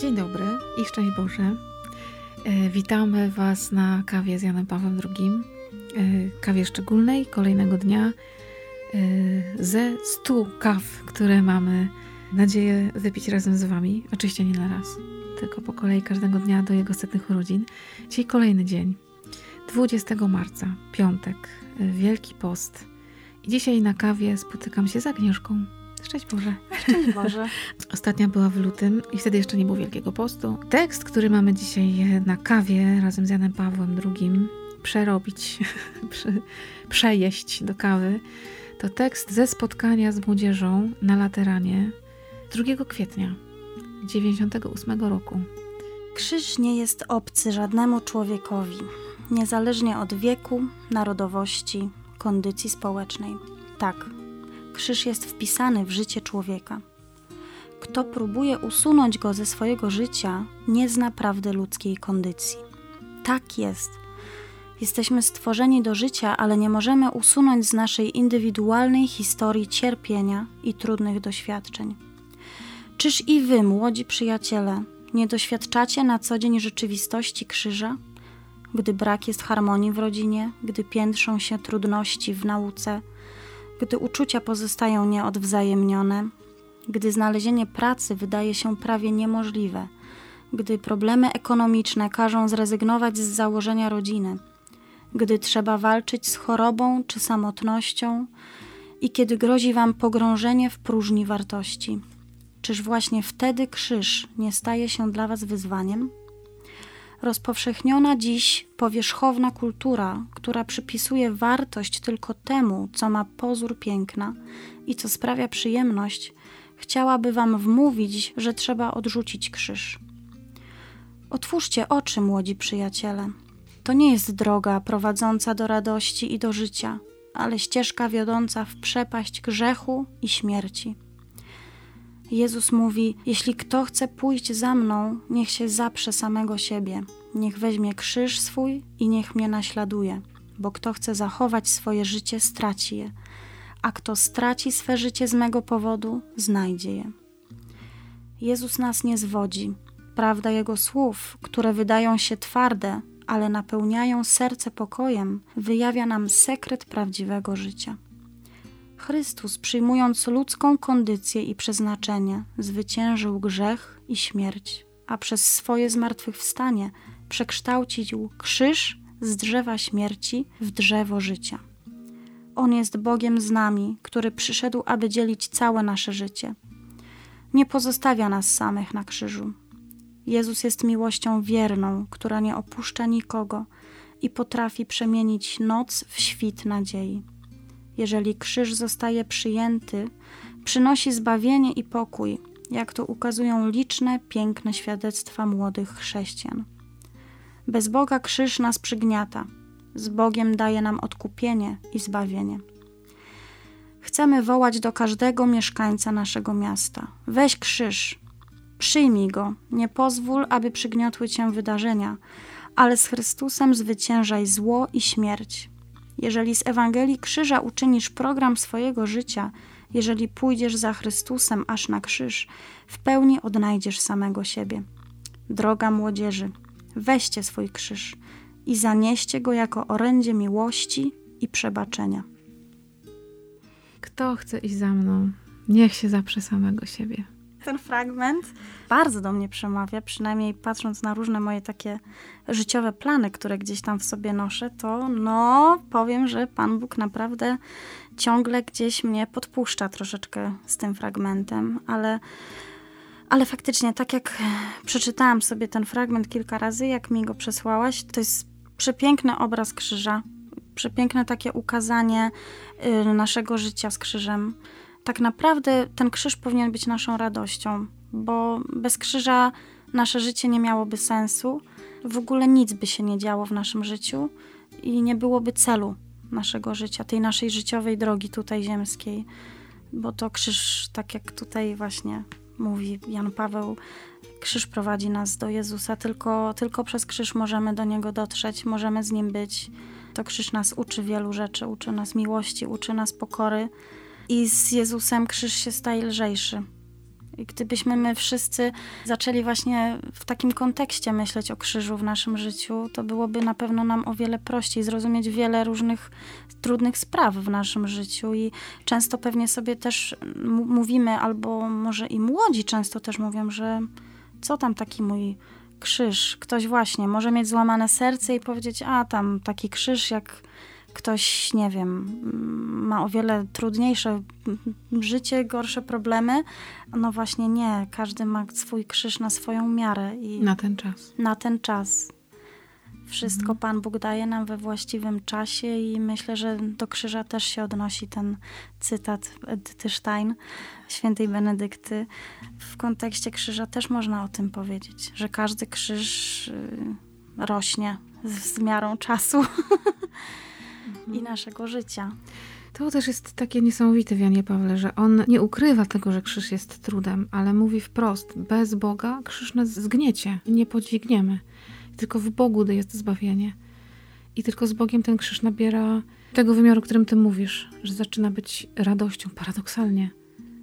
Dzień dobry i szczęść Boże. E, witamy Was na kawie z Janem Pawłem II. E, kawie szczególnej, kolejnego dnia e, ze stu kaw, które mamy nadzieję wypić razem z Wami. Oczywiście nie na raz, tylko po kolei każdego dnia do jego setnych urodzin. Dzisiaj kolejny dzień, 20 marca, piątek, Wielki Post. I dzisiaj na kawie spotykam się z Agnieszką. Szczęść Boże. Szczęść Boże. Ostatnia była w lutym i wtedy jeszcze nie było Wielkiego Postu. Tekst, który mamy dzisiaj na kawie razem z Janem Pawłem II, przerobić, przejeść do kawy, to tekst ze spotkania z młodzieżą na Lateranie 2 kwietnia 98 roku. Krzyż nie jest obcy żadnemu człowiekowi, niezależnie od wieku, narodowości, kondycji społecznej. Tak, krzyż jest wpisany w życie człowieka. Kto próbuje usunąć go ze swojego życia, nie zna prawdy ludzkiej kondycji. Tak jest. Jesteśmy stworzeni do życia, ale nie możemy usunąć z naszej indywidualnej historii cierpienia i trudnych doświadczeń. Czyż i wy, młodzi przyjaciele, nie doświadczacie na co dzień rzeczywistości krzyża? Gdy brak jest harmonii w rodzinie, gdy piętrzą się trudności w nauce, gdy uczucia pozostają nieodwzajemnione, gdy znalezienie pracy wydaje się prawie niemożliwe, gdy problemy ekonomiczne każą zrezygnować z założenia rodziny, gdy trzeba walczyć z chorobą czy samotnością i kiedy grozi Wam pogrążenie w próżni wartości. Czyż właśnie wtedy krzyż nie staje się dla Was wyzwaniem? Rozpowszechniona dziś powierzchowna kultura, która przypisuje wartość tylko temu, co ma pozór piękna i co sprawia przyjemność, chciałaby Wam wmówić, że trzeba odrzucić krzyż. Otwórzcie oczy, młodzi przyjaciele. To nie jest droga prowadząca do radości i do życia, ale ścieżka wiodąca w przepaść grzechu i śmierci. Jezus mówi: Jeśli kto chce pójść za mną, niech się zaprze samego siebie, niech weźmie krzyż swój i niech mnie naśladuje, bo kto chce zachować swoje życie, straci je, a kto straci swe życie z mego powodu, znajdzie je. Jezus nas nie zwodzi. Prawda Jego słów, które wydają się twarde, ale napełniają serce pokojem, wyjawia nam sekret prawdziwego życia. Chrystus, przyjmując ludzką kondycję i przeznaczenie, zwyciężył grzech i śmierć, a przez swoje zmartwychwstanie przekształcił krzyż z drzewa śmierci w drzewo życia. On jest Bogiem z nami, który przyszedł, aby dzielić całe nasze życie. Nie pozostawia nas samych na krzyżu. Jezus jest miłością wierną, która nie opuszcza nikogo i potrafi przemienić noc w świt nadziei jeżeli krzyż zostaje przyjęty, przynosi zbawienie i pokój, jak to ukazują liczne, piękne świadectwa młodych chrześcijan. Bez Boga krzyż nas przygniata, z Bogiem daje nam odkupienie i zbawienie. Chcemy wołać do każdego mieszkańca naszego miasta: weź krzyż, przyjmij go, nie pozwól, aby przygniotły cię wydarzenia, ale z Chrystusem zwyciężaj zło i śmierć. Jeżeli z Ewangelii Krzyża uczynisz program swojego życia, jeżeli pójdziesz za Chrystusem aż na krzyż, w pełni odnajdziesz samego siebie. Droga młodzieży, weźcie swój krzyż i zanieście go jako orędzie miłości i przebaczenia. Kto chce iść za mną, niech się zaprze samego siebie. Ten fragment bardzo do mnie przemawia, przynajmniej patrząc na różne moje takie życiowe plany, które gdzieś tam w sobie noszę, to no powiem, że Pan Bóg naprawdę ciągle gdzieś mnie podpuszcza troszeczkę z tym fragmentem, ale, ale faktycznie, tak jak przeczytałam sobie ten fragment kilka razy, jak mi go przesłałaś, to jest przepiękny obraz krzyża, przepiękne takie ukazanie y, naszego życia z krzyżem. Tak naprawdę ten krzyż powinien być naszą radością, bo bez krzyża nasze życie nie miałoby sensu, w ogóle nic by się nie działo w naszym życiu i nie byłoby celu naszego życia, tej naszej życiowej drogi tutaj ziemskiej. Bo to krzyż, tak jak tutaj właśnie mówi Jan Paweł, krzyż prowadzi nas do Jezusa, tylko, tylko przez krzyż możemy do Niego dotrzeć, możemy z Nim być. To krzyż nas uczy wielu rzeczy, uczy nas miłości, uczy nas pokory i z Jezusem krzyż się staje lżejszy. I gdybyśmy my wszyscy zaczęli właśnie w takim kontekście myśleć o krzyżu w naszym życiu, to byłoby na pewno nam o wiele prościej zrozumieć wiele różnych trudnych spraw w naszym życiu. I często pewnie sobie też mówimy, albo może i młodzi często też mówią, że co tam taki mój krzyż? Ktoś właśnie może mieć złamane serce i powiedzieć, a tam taki krzyż jak ktoś, nie wiem, ma o wiele trudniejsze życie, gorsze problemy. No właśnie nie, każdy ma swój krzyż na swoją miarę. I na ten czas. Na ten czas. Wszystko mhm. Pan Bóg daje nam we właściwym czasie i myślę, że do krzyża też się odnosi ten cytat Edyty Stein, świętej Benedykty. W kontekście krzyża też można o tym powiedzieć, że każdy krzyż y, rośnie z, z miarą czasu. i mhm. naszego życia. To też jest takie niesamowite w Janie Pawle, że on nie ukrywa tego, że krzyż jest trudem, ale mówi wprost, bez Boga krzyż nas zgniecie, nie podźwigniemy. Tylko w Bogu jest zbawienie. I tylko z Bogiem ten krzyż nabiera tego wymiaru, o którym ty mówisz, że zaczyna być radością, paradoksalnie.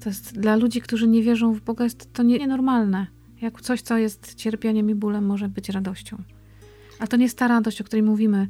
To jest dla ludzi, którzy nie wierzą w Boga, jest to nienormalne. Jak coś, co jest cierpieniem i bólem, może być radością. A to nie jest ta radość, o której mówimy,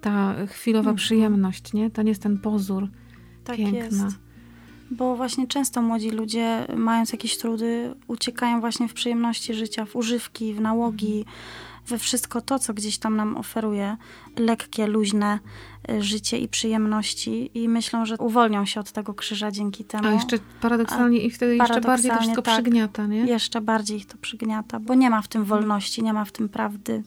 ta chwilowa mhm. przyjemność, nie? To nie jest ten pozór tak piękna. Jest. Bo właśnie często młodzi ludzie, mając jakieś trudy, uciekają właśnie w przyjemności życia, w używki, w nałogi, we wszystko to, co gdzieś tam nam oferuje, lekkie, luźne y, życie i przyjemności i myślą, że uwolnią się od tego krzyża dzięki temu. A jeszcze paradoksalnie ich wtedy jeszcze bardziej to wszystko tak, przygniata, nie? Jeszcze bardziej ich to przygniata, bo nie ma w tym wolności, nie ma w tym prawdy.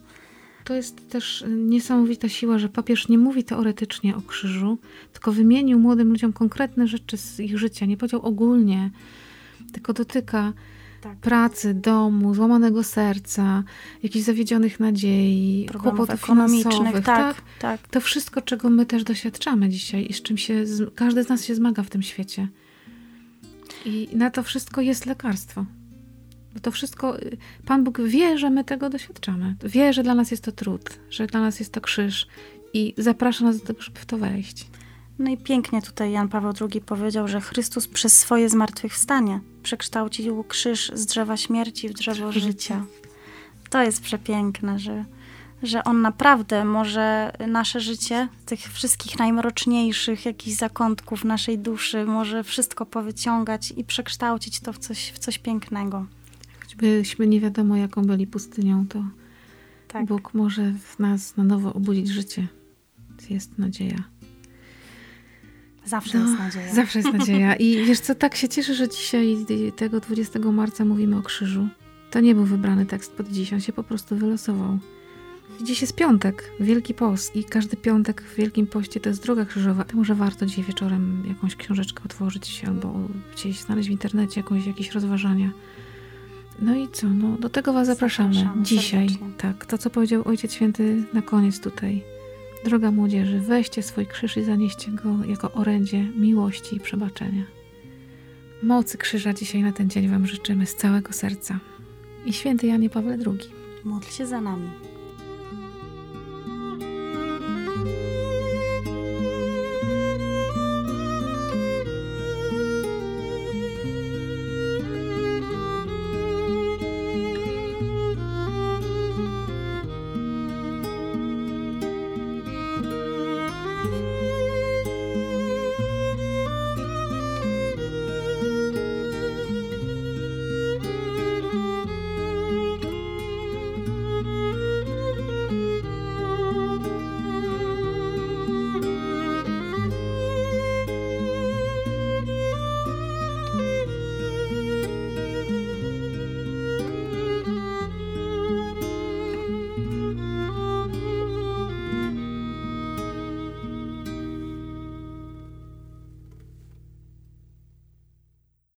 To jest też niesamowita siła, że papież nie mówi teoretycznie o krzyżu, tylko wymienił młodym ludziom konkretne rzeczy z ich życia. Nie powiedział ogólnie, tylko dotyka tak. pracy, domu, złamanego serca, jakichś zawiedzionych nadziei, Problemów kłopotów finansowych. Tak, tak, tak. To wszystko, czego my też doświadczamy dzisiaj i z czym się, każdy z nas się zmaga w tym świecie. I na to wszystko jest lekarstwo. Bo to wszystko, y, Pan Bóg wie, że my tego doświadczamy. Wie, że dla nas jest to trud, że dla nas jest to krzyż i zaprasza nas do tego, żeby w to wejść. No i pięknie tutaj Jan Paweł II powiedział, że Chrystus przez swoje zmartwychwstanie przekształcił krzyż z drzewa śmierci w drzewo życia. życia. To jest przepiękne, że, że On naprawdę może nasze życie, tych wszystkich najmroczniejszych jakichś zakątków naszej duszy, może wszystko powyciągać i przekształcić to w coś, w coś pięknego. Choćbyśmy nie wiadomo, jaką byli pustynią, to tak. Bóg może w nas na nowo obudzić życie. Jest nadzieja. Zawsze no, jest nadzieja. Zawsze jest nadzieja. I wiesz co, tak się cieszę, że dzisiaj, tego 20 marca, mówimy o krzyżu. To nie był wybrany tekst pod dziś, on się po prostu wylosował. Dziś jest piątek, Wielki Post i każdy piątek w Wielkim Poście to jest droga krzyżowa. To może warto dzisiaj wieczorem jakąś książeczkę otworzyć albo gdzieś znaleźć w internecie jakąś, jakieś rozważania. No i co? No, do tego Was zapraszamy, zapraszamy dzisiaj. Serdecznie. Tak, to co powiedział Ojciec Święty na koniec tutaj. Droga młodzieży, weźcie swój krzyż i zanieście go jako orędzie miłości i przebaczenia. Mocy krzyża dzisiaj na ten dzień Wam życzymy z całego serca. I święty Janie Pawle II. Módl się za nami.